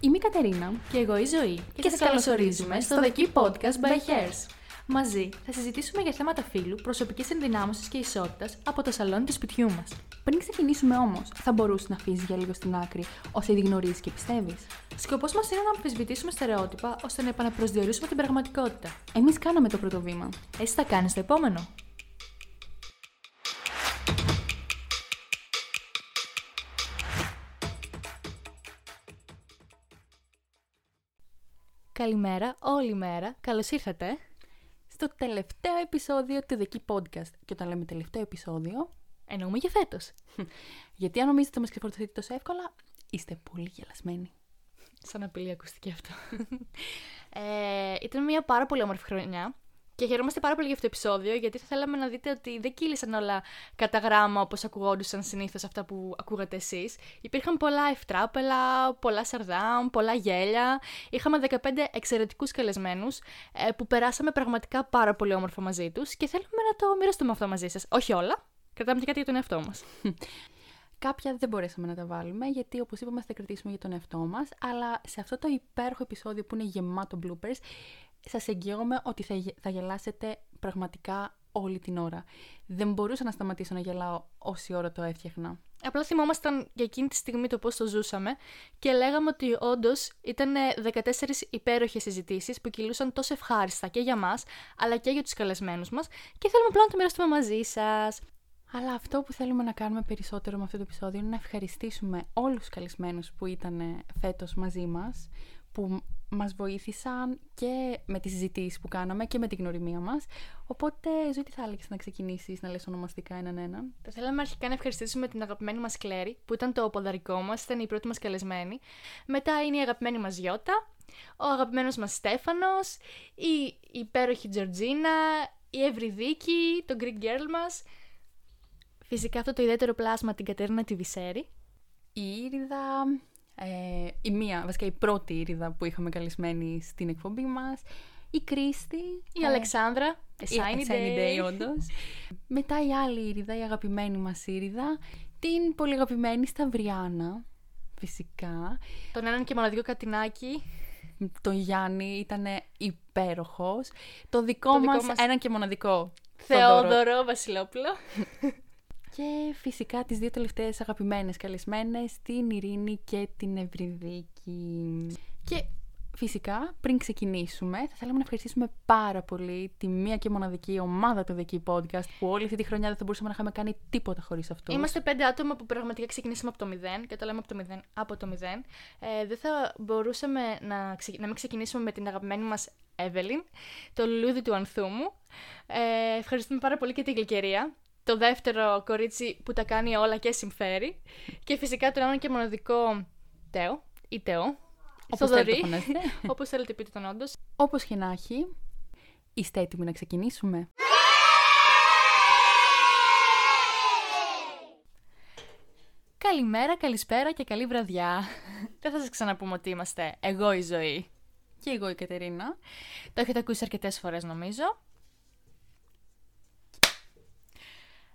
Είμαι η Κατερίνα Και εγώ η Ζωή. Και, σας καλωσορίζουμε στο The Key Podcast by Hairs. Μαζί θα συζητήσουμε για θέματα φύλου, προσωπικής ενδυνάμωσης και ισότητας από το σαλόνι του σπιτιού μας. Πριν ξεκινήσουμε όμως, θα μπορούσες να αφήσεις για λίγο στην άκρη όσα ήδη γνωρίζεις και πιστεύεις; Σκοπός μας είναι να αμφισβητήσουμε στερεότυπα ώστε να επαναπροσδιορίσουμε την πραγματικότητα. Εμείς κάναμε το πρώτο βήμα. Εσύ θα κάνεις το επόμενο. Καλημέρα, όλη μέρα. Καλώς ήρθατε. Στο τελευταίο επεισόδιο του The Key Podcast. Και όταν λέμε τελευταίο επεισόδιο, Εννοούμε για φέτος. γιατί αν νομίζετε ότι μας ξεφορτωθείτε τόσο εύκολα, είστε πολύ γελασμένοι. Σαν απειλή ακούστηκε αυτό. ε, ήταν μια πάρα πολύ όμορφη χρονιά και χαιρόμαστε πάρα πολύ για αυτό το επεισόδιο γιατί θα θέλαμε να δείτε ότι δεν κύλησαν όλα κατά γράμμα όπως ακουγόντουσαν συνήθως αυτά που ακούγατε εσείς. Υπήρχαν πολλά ευτράπελα, πολλά σαρδάμ, πολλά γέλια. Είχαμε 15 εξαιρετικούς καλεσμένους ε, που περάσαμε πραγματικά πάρα πολύ όμορφα μαζί τους και θέλουμε να το μοιραστούμε αυτό μαζί σας. Όχι όλα, κρατάμε και κάτι για τον εαυτό μας. Κάποια δεν μπορέσαμε να τα βάλουμε, γιατί όπως είπαμε θα τα κρατήσουμε για τον εαυτό μας. Αλλά σε αυτό το υπέροχο επεισόδιο που είναι γεμάτο bloopers, σας εγγυώμαι ότι θα, γε- θα γελάσετε πραγματικά όλη την ώρα. Δεν μπορούσα να σταματήσω να γελάω όση ώρα το έφτιαχνα. Απλά θυμόμασταν για εκείνη τη στιγμή το πώς το ζούσαμε και λέγαμε ότι όντως ήταν 14 υπέροχες συζητήσεις που κυλούσαν τόσο ευχάριστα και για μας, αλλά και για τους καλεσμένους μας και θέλουμε απλά να το μοιραστούμε μαζί σας. Αλλά αυτό που θέλουμε να κάνουμε περισσότερο με αυτό το επεισόδιο είναι να ευχαριστήσουμε όλους τους καλεσμένους που ήταν φέτος μαζί μας, που μας βοήθησαν και με τις συζητήσεις που κάναμε και με την γνωριμία μας. Οπότε, Ζωή, τι θα έλεγες να ξεκινήσεις να λες ονομαστικά έναν έναν. Θα θέλαμε αρχικά να ευχαριστήσουμε την αγαπημένη μας Κλέρι, που ήταν το ποδαρικό μας, ήταν η πρώτη μας καλεσμένη. Μετά είναι η αγαπημένη μας Γιώτα, ο αγαπημένος μας Στέφανος, η υπέροχη Τζορτζίνα, η Ευρυδίκη, το Greek Girl μας. Φυσικά αυτό το ιδιαίτερο πλάσμα την Κατερίνα τη Βυσέρη. Η Ήριδα, ε, η μία, βασικά η πρώτη Ήριδα που είχαμε καλεσμένη στην εκπομπή μας, η Κρίστη, Η ε, Αλεξάνδρα, A Η Shiny Sunny Day. όντως. Μετά η άλλη Ήριδα, η αγαπημένη μας Ήριδα. Την πολύ αγαπημένη Σταυριάνα, φυσικά. Τον έναν και μοναδικό κατινάκι. Τον Γιάννη ήταν υπέροχος. Το δικό, Το δικό μας, μας- έναν και μοναδικό. Θόδωρο. Θεόδωρο Βασιλόπουλο. Και φυσικά τις δύο τελευταίες αγαπημένες καλεσμένες, την Ειρήνη και την Ευρυδίκη. Και φυσικά, πριν ξεκινήσουμε, θα θέλαμε να ευχαριστήσουμε πάρα πολύ τη μία και μοναδική ομάδα του The Key Podcast, που όλη αυτή τη χρονιά δεν θα μπορούσαμε να είχαμε κάνει τίποτα χωρίς αυτό. Είμαστε πέντε άτομα που πραγματικά ξεκινήσαμε από το μηδέν. Και το λέμε από το μηδέν, από το μηδέν. Ε, δεν θα μπορούσαμε να, ξεκι- να μην ξεκινήσουμε με την αγαπημένη μας Εύελιν, το λουλούδι του Ανθούμου. Ε, ευχαριστούμε πάρα πολύ και την Γλυκερία, το δεύτερο κορίτσι που τα κάνει όλα και συμφέρει. Και φυσικά τον έναν και μοναδικό Τέο ή Τεό. Όπως θέλετε Θοδωρή, το φωνάζετε. όπως θέλετε πείτε τον όντως. Όπως και να έχει, είστε έτοιμοι να ξεκινήσουμε; Καλημέρα, καλησπέρα και καλή βραδιά. Δεν θα σας ξαναπούμε ότι είμαστε εγώ η ζωή. Και εγώ η Κατερίνα. Το έχετε ακούσει αρκετές φορές νομίζω.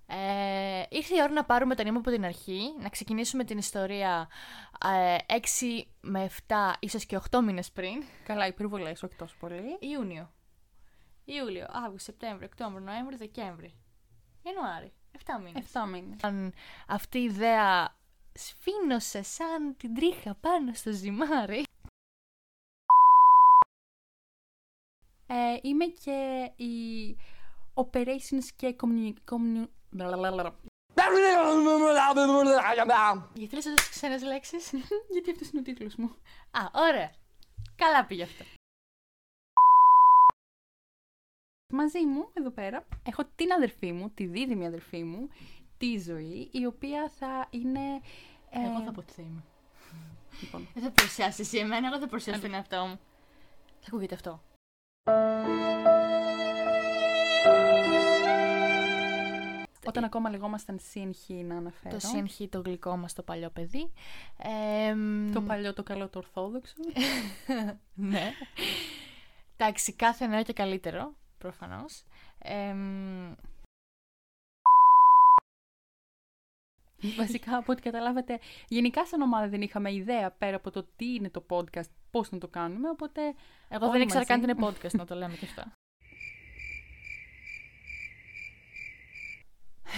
Ε, ήρθε η ώρα να πάρουμε το νήμα από την αρχή, να ξεκινήσουμε την ιστορία ε, 6 με 7, ίσως και 8 μήνες πριν. Καλά, υπερβολές, όχι τόσο πολύ. Ιούνιο, Ιούλιο, Αύγουστο, Σεπτέμβριο, Οκτώβριο, Νοέμβριο, Δεκέμβρη, Ιανουάρη. 7 μήνες. 7 μήνες. Αν αυτή η ιδέα σφήνωσε σαν την τρίχα πάνω στο ζυμάρι. Ε, είμαι και η operations και communi... communi... blablabla. Γιατί λες τόσες ξένες λέξεις; Γιατί αυτός είναι ο τίτλος μου. Α, ωραία. Καλά πήγε αυτό. Μαζί μου, εδώ πέρα, έχω την αδερφή μου, τη δίδυμη αδερφή μου, τη ζωή, η οποία θα είναι... ε, Εγώ θα πω τι θα είμαι. Λοιπόν, Δεν θα προσιάσει εσύ εμένα, εγώ θα προσιάσω τον εαυτό μου. Θα ακούγεται αυτό. Όταν ακόμα λεγόμασταν CNH να αναφέρω. Το CNH το γλυκό μας το παλιό παιδί. Ε, μ, Το παλιό, το καλό, το ορθόδοξο. ναι. Εντάξει, κάθε νέο και καλύτερο, προφανώς. Ε, μ, Βασικά, από ό,τι καταλάβατε, γενικά σαν ομάδα δεν είχαμε ιδέα πέρα από το τι είναι το podcast, πώς να το κάνουμε, οπότε... Εγώ δεν ήξερα καν τι είναι podcast, να το λέμε και αυτά.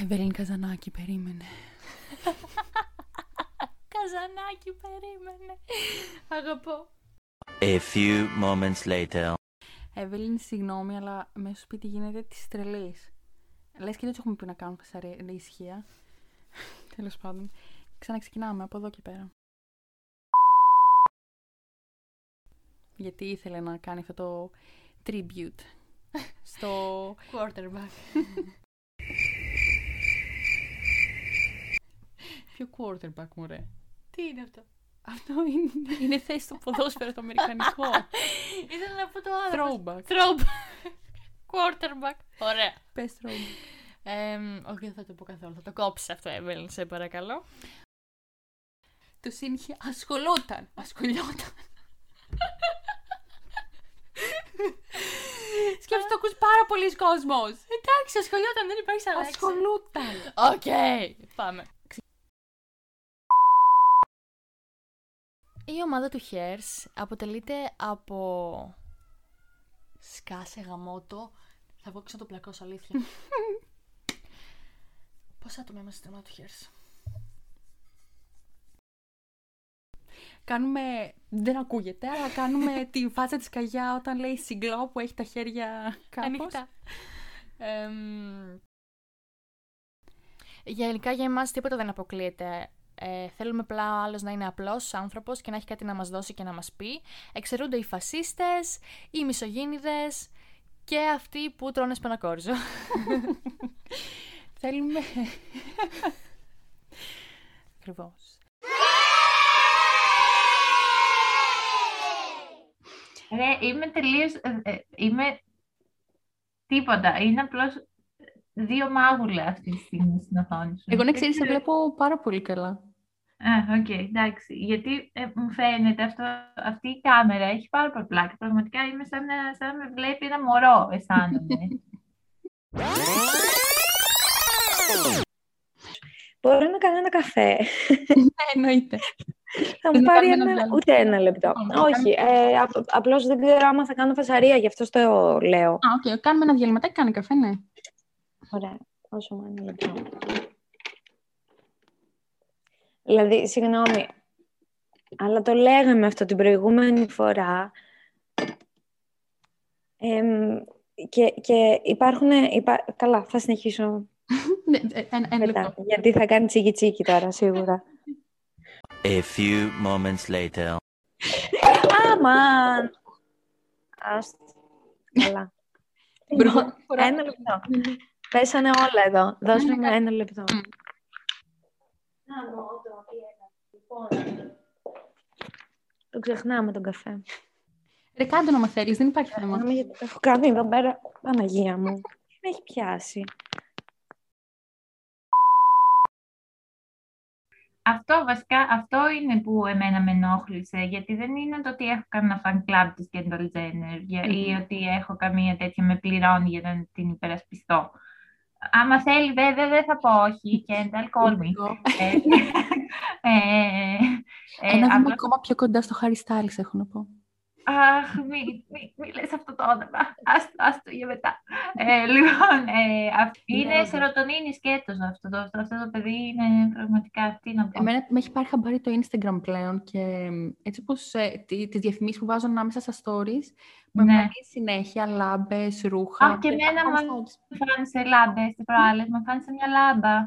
Ευελίν Καζανάκη, περίμενε. Καζανάκι, περίμενε. Αγαπώ. A few moments later. Εύελιν, συγγνώμη, αλλά μέσα στο σπίτι γίνεται της τρελής. Λες και δεν τους έχουμε πει να κάνουν φασαρία ησυχία. Τέλος πάντων. Ξαναξεκινάμε από εδώ και πέρα. Γιατί ήθελε να κάνει αυτό το tribute στο Quarterback. Ποιο quarterback μου ρε. Τι είναι αυτό; Αυτό είναι, είναι θέση στο ποδόσφαιρο το αμερικανικό. Ήθελα να πω το άλλο. Throwback. Throwback. Quarterback. Ωραία. Πες throwback. Ε, όχι, δεν θα το πω καθόλου. Θα το κόψει αυτό, Εύελιν, σε παρακαλώ. Το σύνχε ασχολόταν. Ασχολιόταν. Σκέφτεσαι το ακούς πάρα πολλοί κόσμος. Εντάξει, ασχολιόταν, δεν υπάρχει σαν λέξη. Ασχολούταν. Οκ, πάμε. Η ομάδα του Hairs αποτελείται από σκάσε γαμότο. Θα βγω να το πλακώσω, αλήθεια. Πόσα άτομα είμαστε στην ομάδα του Hairs. Κάνουμε, δεν ακούγεται, αλλά κάνουμε τη φάτσα της καγιά όταν λέει συγκλώ που έχει τα χέρια κάπως. Ανοιχτά. Εμ, γενικά για εμάς τίποτα δεν αποκλείεται. Ε, θέλουμε απλά ο άλλος να είναι απλός άνθρωπος και να έχει κάτι να μας δώσει και να μας πει. Εξαιρούνται οι φασίστες, οι μισογίνηδες και αυτοί που τρώνε σπανακόριζο. Θέλουμε... Ακριβώς. Ρε, είμαι τελείως... ε, ε, είμαι τίποτα. Είναι απλώς δύο μάγουλα αυτή τη στιγμή στην οθόνη σου. Εγώ να Δεν ξέρεις, σε ξέρω- βλέπω πάρα πολύ καλά. Α, οκ, εντάξει. Γιατί ε, μου φαίνεται αυτό, αυτή η κάμερα έχει πάρα πολύ πλάκα. Πραγματικά είμαι σαν να, σαν να με βλέπει ένα μωρό, αισθάνομαι. Μπορώ να κάνω ένα καφέ. Εννοείται. Θα να μου πάρει κάνουμε ένα ένα, διάλειμμα. ούτε ένα λεπτό. Λοιπόν, Όχι, ε, απ- απλώς δεν ξέρω άμα θα κάνω φασαρία, γι' αυτό το λέω. Α, οκ. Κάνουμε ένα διαλειμματάκι, κάνει καφέ, ναι. Ωραία, δώσε μου ένα λεπτό. Δηλαδή, συγγνώμη, αλλά το λέγαμε αυτό την προηγούμενη φορά. Εμ, και, και υπάρχουν... Υπά... Καλά, θα συνεχίσω Ναι, ε, Ένα, ένα μετά, λεπτό. γιατί θα κάνει τσίκι τσίκι τώρα, σίγουρα. A few moments later. Αμάν! Άστο. Καλά. Την προηγούμενη Λοιπόν, φορά- Ένα λεπτό. Πέσανε όλα εδώ. Δώσε Ναι, μου ναι. ένα λεπτό. Μμ. Λοιπόν, Το ξεχνάμε τον καφέ. Ρε, κάντε να θέλεις, δεν υπάρχει θέμα. Πάμε γιατί το έχω κάνει εδώ πέρα. Παναγία μου. Με έχει πιάσει. αυτό βασικά, αυτό είναι που εμένα με ενόχλησε, γιατί δεν είναι το ότι έχω κανένα fan club της Kendall Jenner για- ή Μμμ. ότι έχω καμία τέτοια με πληρώνει για να την υπερασπιστώ. Άμα θέλει βέβαια δεν θα πω όχι, Kendall, call me. Ε, ε, ε, Ένα βήμα απλά- ακόμα πιο κοντά στο Harry Styles, έχω να πω. Αχ, μη, μη, μη λες αυτό το όνομα. Άστο, άστο για μετά. Ε, λοιπόν, ε, αυ- είναι Ναι, σερωτονίνης σκέτος αυτό το, αυτό, αυτό το παιδί είναι πραγματικά, τι να πω. Εμένα με έχει πάρει χαμπάρι το Instagram πλέον και μ, έτσι όπως ε, τι- τις διαφημίσεις που βάζω ανάμεσα στα stories, με Ναι. εμφανίζει συνέχεια λάμπες, ρούχα. Αχ, και εμένα Harry μου Styles. εμφάνισε λάμπες τις προάλλες, μου εμφάνισε μια λάμπα.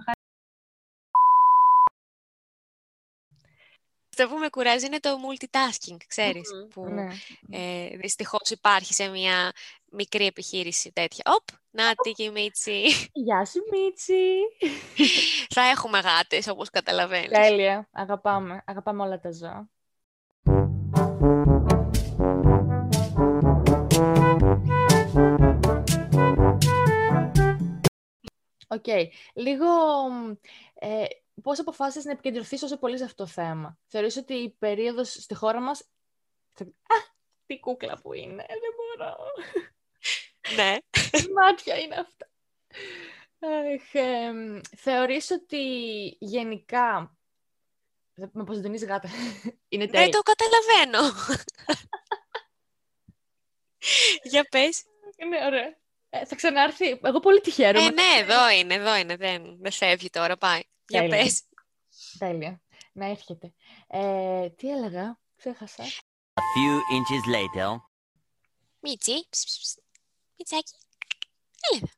Αυτό που με κουράζει είναι το multitasking, ξέρεις, που Ναι. ε, δυστυχώς υπάρχει σε μια μικρή επιχείρηση τέτοια. Οπ, να τη και η Μίτσι. Γεια σου, Μίτσι. Θα έχουμε γάτες, όπως καταλαβαίνεις. Τέλεια. Αγαπάμε. Αγαπάμε όλα τα ζώα. Οκ. Λίγο μ, ε, πώς αποφάσισες να επικεντρωθείς τόσο πολύ σε αυτό το θέμα; Θεωρείς ότι η περίοδος στη χώρα μας... Α, τι κούκλα που είναι. Δεν μπορώ. ναι. Τι μάτια είναι αυτά. Αχ, εμ, θεωρείς ότι γενικά... Δεν με αποσυντονείς γάτα. Είναι Ναι, τέλειο; το καταλαβαίνω. Για πες. Είναι ωραίο. Ε, θα ξανάρθει. Εγώ πολύ τη χαίρομαι. Ε, ναι, εδώ είναι, εδώ είναι. Δεν, δεν φεύγει τώρα, πάει. Για Τέλεια. πες. Τέλεια. Να έρχεται. Ε, τι έλεγα, ξέχασα. A few inches later. Μίτσι. ψ, ψ, ψ. Μιτσάκι. Έλα εδώ.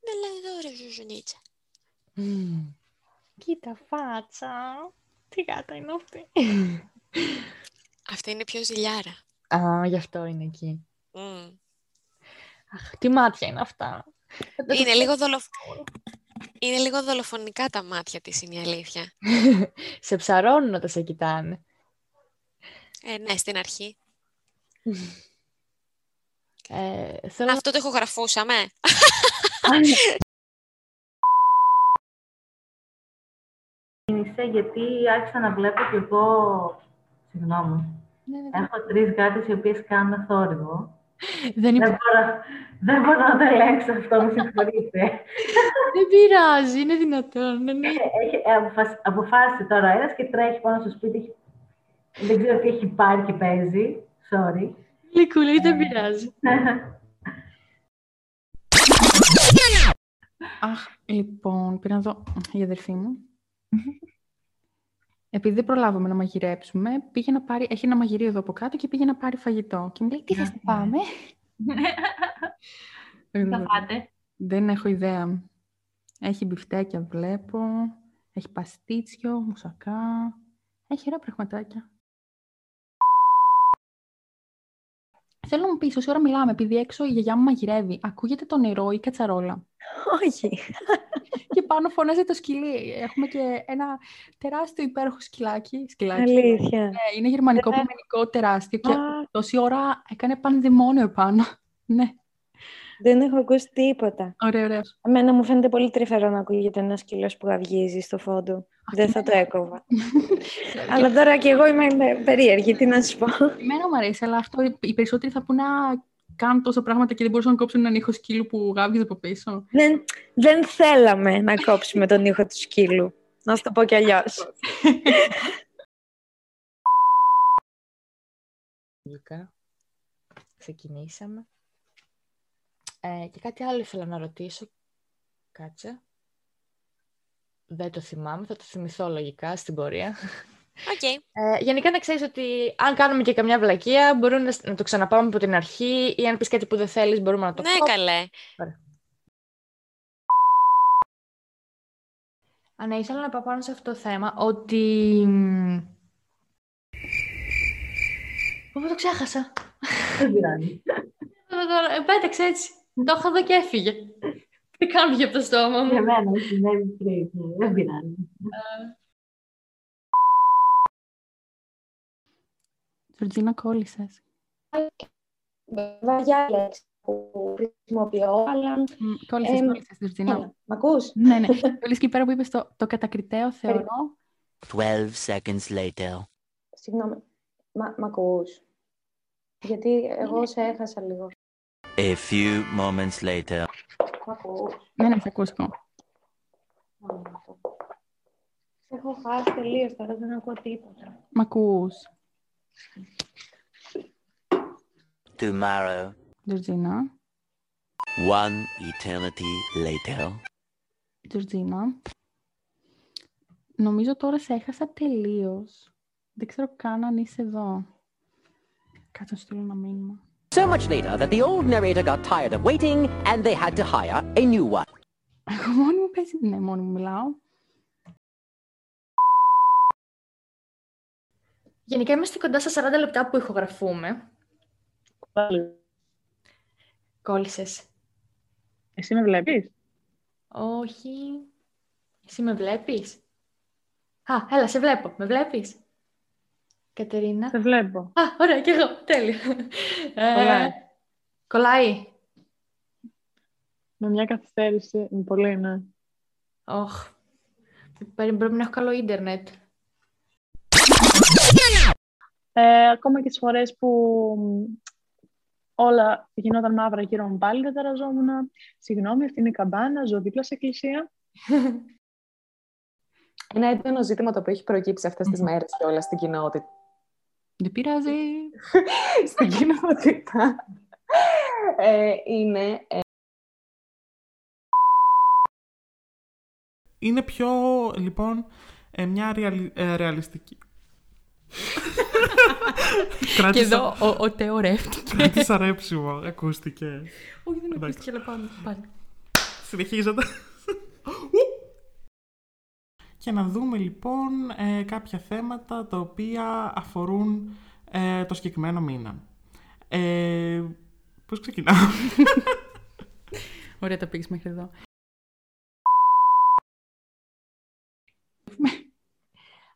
Έλα εδώ, ρε ζουζουνίτσα. Μμμ. Κοίτα φάτσα. Τι γάτα είναι αυτή. Αυτή είναι πιο ζηλιάρα. Α, γι' αυτό είναι εκεί. Μμ. Αχ, τι μάτια είναι αυτά. Είναι λίγο, δολοφ... είναι λίγο δολοφονικά τα μάτια της, είναι η αλήθεια. σε ψαρώνουν όταν σε κοιτάνε. Ε, ναι, στην αρχή. Ε, θέλω... Αυτό το ηχογραφούσαμε. Ξεκίνησε γιατί άρχισα να βλέπω κι εγώ. Συγγνώμη. Ναι, ναι, Έχω τρεις γάτες οι οποίες κάνουν θόρυβο. Δεν, Δεν υπά- μπορώ, δεν μπορώ να το ελέγξω αυτό, με συγχωρείτε. δεν πειράζει, είναι δυνατόν. Ναι, ναι. Έχει, ε, αποφασ- αποφάσισε τώρα ένας και τρέχει πάνω στο σπίτι. Έχει- Δεν ξέρω τι έχει πάρει και παίζει. Sorry. Λικούλη, δεν πειράζει. Αχ, λοιπόν, πήρα να δω η αδερφή μου. Επειδή δεν προλάβαμε να μαγειρέψουμε, πήγε να πάρει, έχει ένα μαγειρίο εδώ από κάτω και πήγε να πάρει φαγητό. Και μου λέει, τι θες να πάμε; Τι θα φάτε. Δεν έχω ιδέα. Έχει μπιφτέκια, βλέπω. Έχει παστίτσιο, μουσακά. Έχει ωραία πραγματάκια. Θέλω να μου πεις, όση ώρα μιλάμε, επειδή έξω η γιαγιά μου μαγειρεύει, ακούγεται το νερό ή η κατσαρόλα; Όχι. και πάνω φωνάζει το σκυλί. Έχουμε και ένα τεράστιο υπέροχο σκυλάκι. σκυλάκι. Αλήθεια. Ναι, είναι γερμανικό, ποιμενικό, τεράστιο και Α, τόση ώρα έκανε πανδαιμόνιο επάνω. ναι, δεν έχω ακούσει τίποτα. ωραία, ωραία. Εμένα μου φαίνεται πολύ τρυφερό να ακούγεται ένας σκύλο που γαυγίζει στο φόντο. Δεν θα το έκοβα. Αλλά τώρα και εγώ είμαι περίεργη, τι να σου πω. Εμένα μου αρέσει, αλλά αυτό οι περισσότεροι θα πούνε «Α, κάνουν τόσα πράγματα και δεν μπορούσαν να κόψουν έναν ήχο σκύλου που γάβγιζε από πίσω. δεν, δεν θέλαμε να κόψουμε τον ήχο του σκύλου. Να σου το πω κι αλλιώς. Λουκά. Ξεκινήσαμε. Ε, και κάτι άλλο ήθελα να ρωτήσω. Κάτσε. Δεν το θυμάμαι, θα το θυμηθώ λογικά στην πορεία. Οκ. Ε, γενικά να ξέρεις ότι αν κάνουμε και καμιά βλακεία μπορούμε να, να το ξαναπάμε από την αρχή ή αν πεις κάτι που δεν θέλεις μπορούμε να το Ναι, κόψουμε. καλέ. Α, ναι, ήθελα να πάω πάνω σε αυτό το θέμα ότι... μ, Πω, το ξέχασα; Δεν πειράζει. Το- το- ε, Πέταξε έτσι. Το είχα δω και έφυγε. Δεν κάνω από το στόμα Για μου. μένα συνέβη πριν. ναι, Δεν πειράζει. Τζορτζίνα, κόλλησες. Βέβαια, για λέξη που χρησιμοποιώ, αλλά. Μ, Κόλλησες, Εμ, κόλλησες, Τζορτζίνα. Έλα, μ' ακούς; ναι, ναι. Κόλλησες και πέρα που είπες το, το κατακριτέο, θεωρώ. 12 seconds later. Συγγνώμη, μα, μ' ακούς; Γιατί εγώ σε έχασα λίγο. A few moments later. Μ' ακούς; Ναι, ναι, σε ακούω, σε ακούω. Α, αυτό. Σε έχω χάσει τελείως τώρα, δεν ακούω τίποτα. Μ' ακούς, Tomorrow. Τζορτζίνα. One eternity later. Τζορτζίνα. Νομίζω τώρα σε έχασα τελείως. Δεν ξέρω καν αν είσαι εδώ. Κάτσε να σου στείλω ένα μήνυμα. So much later that the old narrator got tired of waiting and they had to hire a new one. Εγώ μόνη μου παίζει. Ναι, μόνη μου μιλάω. Γενικά είμαστε κοντά στα 40 λεπτά που ηχογραφούμε. Κόλλησες. Εσύ με βλέπεις; Όχι. Εσύ με βλέπεις; Α, έλα, σε βλέπω. Με βλέπεις; Κατερίνα. Σε βλέπω. Α, ωραία, κι εγώ. Τέλεια. Ε, Κολλάει. κολλάει. Με μια καθυστέρηση, είναι πολύ, ναι. Ωχ. Πρέπει πρέπει να έχω καλό ίντερνετ. Ε, ακόμα και τις φορές που όλα γινόταν μαύρα γύρω μου πάλι, δεν ταραζόμουν. Συγγνώμη, αυτή είναι η καμπάνα, ζω δίπλα σε εκκλησία. Ένα έντονο ζήτημα το οποίο έχει προκύψει αυτές τις μέρες και όλα στην κοινότητα. Δεν πειράζει. στην κοινότητα. Ε, είναι ε, Είναι πιο, λοιπόν, ε, μια ρεαλι- ε, ρεαλιστική. Και κράτησα, εδώ ο, ο Τέο ρεύτηκε. κράτησα ρέψιμο, ακούστηκε. Όχι, δεν Εντάξει. ακούστηκε, αλλά πάλι. πάλι. Συνεχίζεται. Και να δούμε λοιπόν ε, κάποια θέματα τα οποία αφορούν ε, το συγκεκριμένο μήνα. Ε, πώς ξεκινάω; Ωραία, τα πήγες μέχρι εδώ.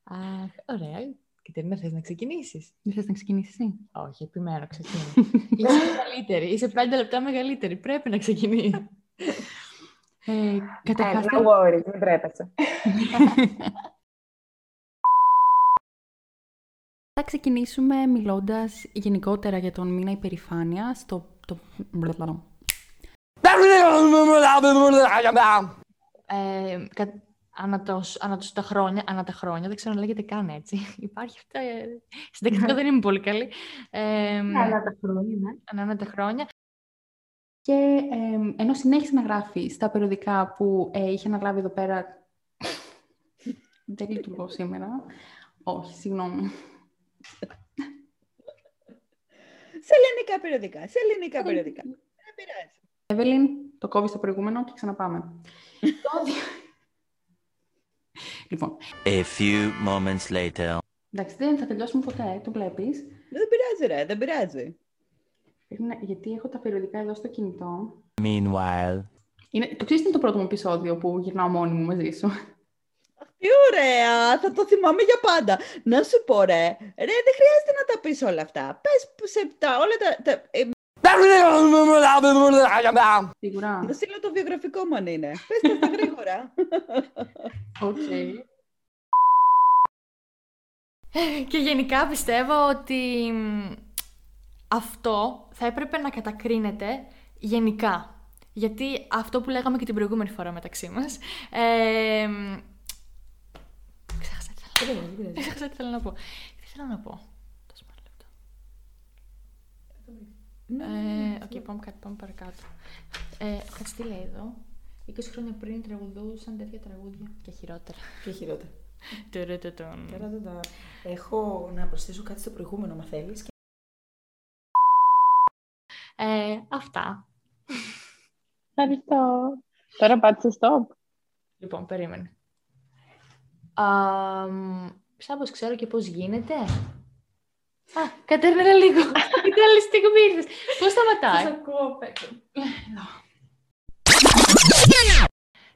Αχ, ωραία. Κατερίνα, θες να ξεκινήσεις; Δεν θες να ξεκινήσεις εσύ. Όχι, επιμένω, ξεκινήσω. Είσαι μεγαλύτερη, είσαι πέντε λεπτά μεγαλύτερη. Πρέπει να ξεκινήσεις. Ε, καταρχάς, no worries, μην τρέπεσαι. θα ξεκινήσουμε μιλώντας γενικότερα για τον μήνα υπερηφάνεια στο... Το... Ε, κα- ανά, το, ανά τους τα χρόνια, ανά τα χρόνια, δεν ξέρω να λέγεται καν έτσι. Υπάρχει αυτά. Ε, συντακτικά δεν είμαι πολύ καλή. Ε, Άλλα τα χρόνια, ναι. ανά, ανά τα χρόνια. Και ε, ενώ συνέχισε να γράφει στα περιοδικά που ε, είχε αναλάβει εδώ πέρα. Δεν λειτουργώ σήμερα. Όχι, συγγνώμη. Σε ελληνικά περιοδικά. Σε ελληνικά περιοδικά. Δεν πειράζει. Εύελιν, το κόβεις στο προηγούμενο και ξαναπάμε. Το δι- λοιπόν, A few moments later. εντάξει, δεν θα τελειώσουμε ποτέ, το βλέπεις. Δεν πειράζει, ρε. Δεν πειράζει. Πρέπει να- γιατί έχω τα περιοδικά εδώ στο κινητό. Meanwhile. Είναι, το ξέρεις τι είναι το πρώτο μου επεισόδιο που γυρνάω μόνη μου μαζί σου. Τι ωραία! Θα το θυμάμαι για πάντα. Να σου πω, ρε. Ρε, δεν χρειάζεται να τα πεις όλα αυτά. Πες που σε τα, όλα τα... τα ε, Σίγουρα. να στείλω το βιογραφικό μου αν είναι. Πες τα στα γρήγορα. Οκ. Και γενικά πιστεύω ότι μ, αυτό θα έπρεπε να κατακρίνεται γενικά. Γιατί αυτό που λέγαμε και την προηγούμενη φορά μεταξύ μας... Ε, μ, ξέχασα τι θέλω να πω. Ξέχασα τι θέλω να πω. Τι θέλω να πω. Δώσε μου ένα λεπτό. Ε, Οκ, πάμε κάτι, πάμε παρακάτω. Ε, κάτσε τι λέει εδώ. 20 χρόνια πριν τραγουδούσαν τέτοια τραγούδια και χειρότερα. Και χειρότερα. Τουρουτουτουν. Ταρατατα. Έχω να προσθέσω κάτι στο προηγούμενο, άμα θέλεις. Ε, αυτά. Ευχαριστώ. Τώρα πάτησε stop. Λοιπόν, περίμενε. Αμ, Σαν πως ξέρω και πώς γίνεται. Α, Κατερίνα λίγο. Τι άλλη στιγμή ήρθες. Πώς σταματάει; Σας ακούω απ' έξω.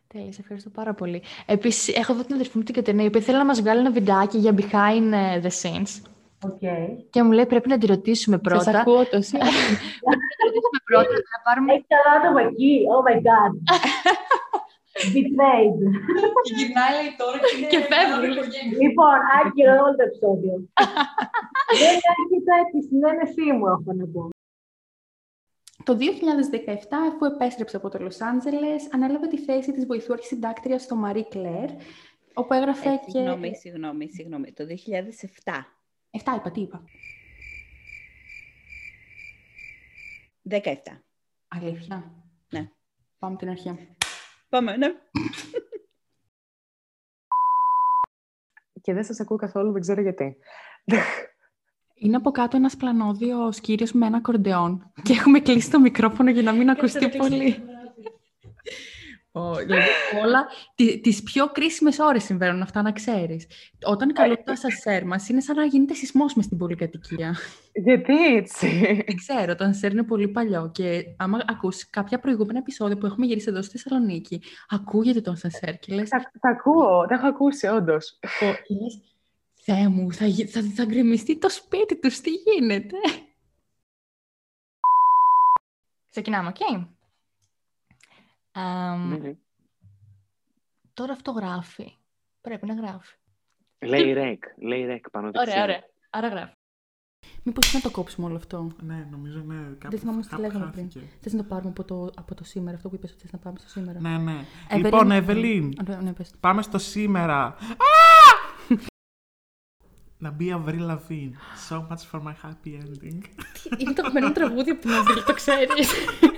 Τέλεια, σε ευχαριστώ πάρα πολύ. Επίσης, έχω εδώ την αδερφή μου την Κατερίνα, η οποία θέλει να μας βγάλει ένα βιντεάκι για behind ε, the scenes. Okay. Και μου λέει πρέπει να τη ρωτήσουμε πρώτα. Σας ακούω τόση. πρέπει να τη ρωτήσουμε πρώτα. Να πάρουμε... Έχει καλά άτομα εκεί. Oh my god. Betrayed. Και γυρνάει λέει τώρα Και φεύγει. λοιπόν, άκυρο όλο το επεισόδιο. Δεν έρχεται τη συνένεσή μου, έχω να πω. Το 2017, αφού επέστρεψε από το Λος Άντζελες, ανέλαβε τη θέση της βοηθού αρχισυντάκτριας στο Marie Claire, όπου έγραφε Ε, και... Συγγνώμη, συγγνώμη, συγγνώμη. Το 2007. 7 είπα, τι είπα. 17. Αλήθεια. Ναι. Πάμε την αρχή. Πάμε, ναι. Και δεν σας ακούω καθόλου, δεν ξέρω γιατί. Είναι από κάτω ένας πλανόδιος κύριος με ένα κορντεόν και έχουμε κλείσει το μικρόφωνο για να μην ακουστεί πολύ. Ω, δηλαδή, όλα τι- τις πιο κρίσιμες ώρες συμβαίνουν αυτά, να ξέρεις. Όταν καλούν το ασασέρ μας, είναι σαν να γίνεται σεισμός μες στην πολυκατοικία. Γιατί έτσι; Δεν ξέρω, το ασασέρ είναι πολύ παλιό και άμα ακούσει κάποια προηγούμενα επεισόδια που έχουμε γυρίσει εδώ στη Θεσσαλονίκη, ακούγεται το ασανσέρ και λες, Τα, τα ακούω, τα έχω ακούσει, όντως. «Ω», και λες, Θεέ μου, θα, γι- θα, θα γκρεμιστεί το σπίτι τους, τι γίνεται; Ξεκινάμε, οκ; Αμ, Τώρα αυτό γράφει. Πρέπει να γράφει. Λέει rec, λέει rec πάνω δεξιά. Ωραία, ωραία. Άρα γράφει. Μήπως να το κόψουμε όλο αυτό; Ναι, νομίζω ναι. Κάπου, Δεν θυμάμαι τι κάπου λέγαμε χάθηκε. πριν. Θες να το πάρουμε από το, από το σήμερα, αυτό που είπες ότι θες να πάμε στο σήμερα; Ναι, ναι. Εβελίν- Λοιπόν, Εβελίν, Ναι, ναι, πες. πάμε στο σήμερα. Να μπει Avril Lavigne. So much for my happy ending. Είναι το αγαπημένο μου τραγούδι από την Αβρίλ, το ξέρεις.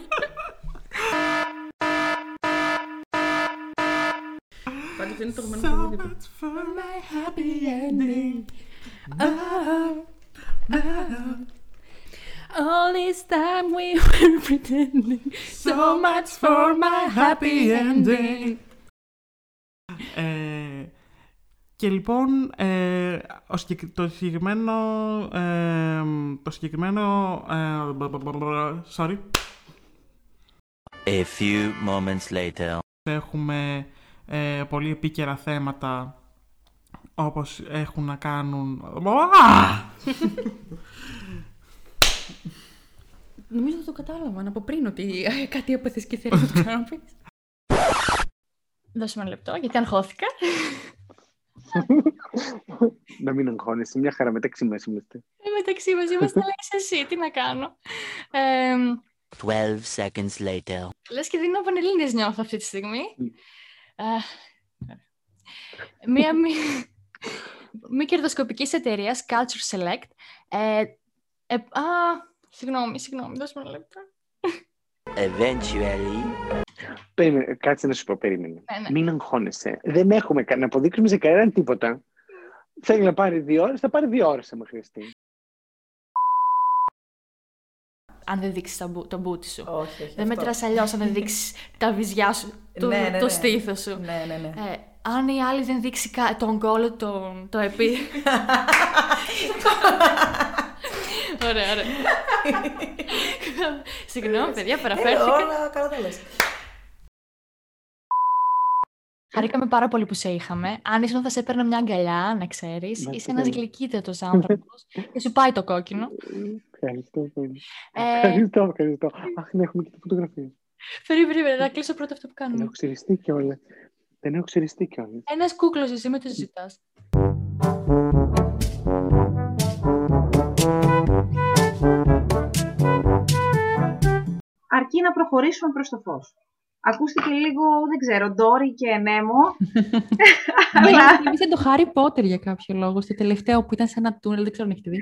Πάντως είναι το αγαπημένο So τραγούδι. much for my happy ending. All this time we were pretending. So much for my happy ending. Ε, και λοιπόν, ε, ο συγκεκ- το συγκεκριμένο, ε, το συγκεκριμένο, ε, μπλα, μπλα, μπλα, μπλα, sorry, A few moments later. έχουμε ε, πολύ επίκαιρα θέματα όπως έχουν να κάνουν... Α! Νομίζω ότι το κατάλαβαν από πριν ότι ε, κάτι έπαθες και θέλεις να το ξαναπείς. Δώσε με ένα λεπτό, γιατί αγχώθηκα. να μην αγχώνεσαι, μια χαρά μεταξύ μας είμαστε. Ε, μεταξύ μας είμαστε, αλλά είσαι εσύ, τι να κάνω. Ε, 12 seconds later. λες και δίνω πανελλήνιες νιώθω αυτή τη στιγμή. Ε, μία μη, μη κερδοσκοπικής εταιρείας, Culture Select. Ε, ε, α, συγγνώμη, συγγνώμη, δώσε με ένα λεπτό. Eventually. Περίμενε, κάτσε να σου πω, περίμενε. Ναι, ναι. Μην αγχώνεσαι. Δεν έχουμε κα- να αποδείξουμε σε κανέναν τίποτα. Θέλει να πάρει δύο ώρες, θα πάρει δύο ώρες άμα χρειαστεί. Αν δεν δείξεις τα μπου- το μπούτι σου. Όχι, όχι. Δεν αυτό. μετράς αλλιώς αν δεν δείξεις τα βυζιά σου, το, Ναι, ναι, το ναι. στήθος σου. Ναι, ναι, ναι. Ε, αν η άλλη δεν δείξει κα- τον κόλλο, τον, το επί... ωραία, ωραία. Συγγνώμη, παιδιά, Ε, παραφέρθηκα. όλα καλά τα λες. Χαρήκαμε πάρα πολύ που σε είχαμε. Αν ήσουν θα σε έπαιρνα μια αγκαλιά, να ξέρεις. Να Είσαι το ένας κάνω. γλυκύτατος άνθρωπος και σου πάει το κόκκινο. Ευχαριστώ πολύ. Ε, Ευχαριστώ, ευχαριστώ. Αχ, ναι, έχουμε και τη φωτογραφία. Περίμενε, περίμενε, να κλείσω πρώτα αυτό που Δεν κάνουμε. έχω ξυριστεί κιόλας. Δεν έχω ξυριστεί κιόλας. Ένας κούκλος εσύ με το ζητάς. αρκεί να προχωρήσουμε προς το φως. Ακούστηκε λίγο, δεν ξέρω, Ντόρι και Νέμο. Αλλά θυμήσε το Harry Potter για κάποιο λόγο. Στο τελευταίο που ήταν σε ένα τούνελ, δεν ξέρω αν έχετε δει.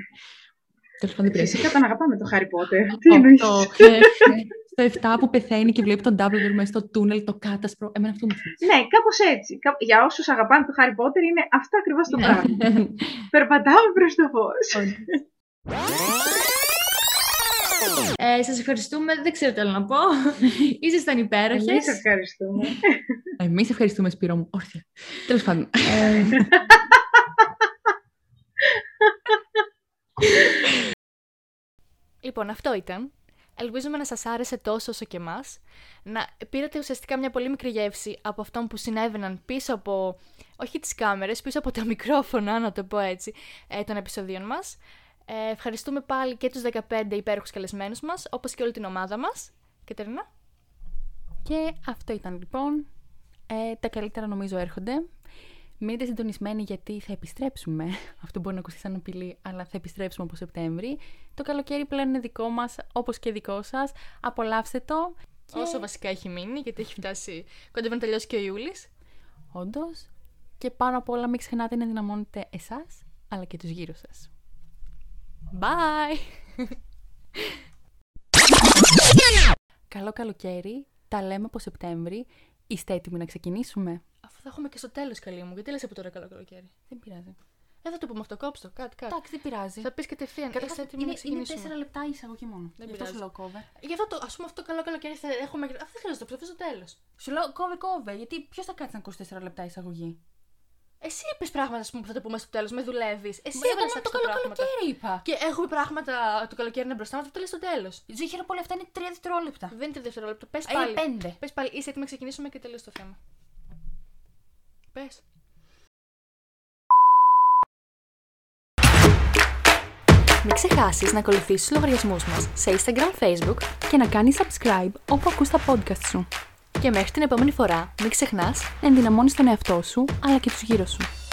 Τέλος πάντων, δεν πειράζει. Φυσικά τον αγαπάμε το Harry Potter. Τι Αυτό, εννοείς; ε, ε, Στο 7 που πεθαίνει και βλέπει τον Dumbledore μέσα στο τούνελ, το κάτασπρο. Εμένα αυτό μου θυμίζει. Ναι, κάπως έτσι. Κα- Για όσους αγαπάνε το Harry Potter είναι αυτό ακριβώς το Ναι. πράγμα. Περπατάμε προς το φως. Ε, σας ευχαριστούμε, δεν ξέρω τι άλλο να πω. Ήσασταν υπέροχες. Εμείς ευχαριστούμε. Εμείς ευχαριστούμε, Σπύρο μου. Όρθια. Τέλος πάντων. Ε, Λοιπόν, αυτό ήταν. Ελπίζουμε να σας άρεσε τόσο όσο και εμάς. Να πήρατε ουσιαστικά μια πολύ μικρή γεύση από αυτόν που συνέβαιναν πίσω από, όχι τις κάμερες, πίσω από τα μικρόφωνα, να το πω έτσι, ε, των επεισοδίων μας. Ε, ευχαριστούμε πάλι και τους 15 υπέροχους καλεσμένους μας, όπως και όλη την ομάδα μας. Κατερίνα. Και αυτό ήταν λοιπόν. Ε, τα καλύτερα νομίζω έρχονται. Μείνετε συντονισμένοι γιατί θα επιστρέψουμε. Αυτό μπορεί να ακουστεί σαν απειλή, αλλά θα επιστρέψουμε από Σεπτέμβρη. Το καλοκαίρι πλέον είναι δικό μας, όπως και δικό σας. Απολαύστε το. Και... Όσο βασικά έχει μείνει, γιατί έχει φτάσει κοντεύει να τελειώσει και ο Ιούλης. Όντως. Και πάνω απ' όλα μην ξεχνάτε να ενδυναμώνετε εσάς, αλλά και τους γύρω σας. Bye! Καλό καλοκαίρι. Τα λέμε από Σεπτέμβρη. Είστε έτοιμοι να ξεκινήσουμε; Αφού θα έχουμε και στο τέλος, καλή μου, γιατί λες από τώρα καλό καλοκαίρι; Δεν πειράζει. Ε, θα το πούμε αυτό, κόψτο, κάτι, κάτι. Εντάξει, δεν πειράζει. Θα πεις κατευθείαν, Καταρχάς, είστε έτοιμοι είναι, να είναι ξεκινήσουμε. 4 λεπτά η εισαγωγή μόνο. Δεν Γι' αυτό σου πειράζει. λέω κόβε. Γι' αυτό το, ας πούμε αυτό το καλό καλοκαίρι θα έχουμε... Αυτό δεν χρειάζεται, αυτό στο τέλος. Σου λέω κόβε, κόβε. Γιατί ποιος θα κάτσει να ακούσει 4 λεπτά εισαγωγή; Εσύ είπες πράγματα ας πούμε, που θα το πούμε στο τέλος, με δουλεύεις. Εσύ Μα εγώ έβαλες μόνο αυτά το καλό πράγματα. καλοκαίρι είπα. Και έχουμε πράγματα του καλοκαίρι είναι μπροστά μας, αυτό το λες στο τέλος. Ζήχερα πολλά αυτά είναι 3 δευτερόλεπτα. Δεν είναι δευτερόλεπτο. Πες Α, πάλι. είναι πέντε. Πες πάλι, είσαι έτοιμη να ξεκινήσουμε και τελείωσε το θέμα. Πες. Μην ξεχάσεις να ακολουθήσεις τους λογαριασμούς μας σε Instagram, Facebook και να κάνεις subscribe όπου ακούς τα podcast σου. Και μέχρι την επόμενη φορά, μην ξεχνάς Να ενδυναμώνεις τον εαυτό σου αλλά και τους γύρω σου.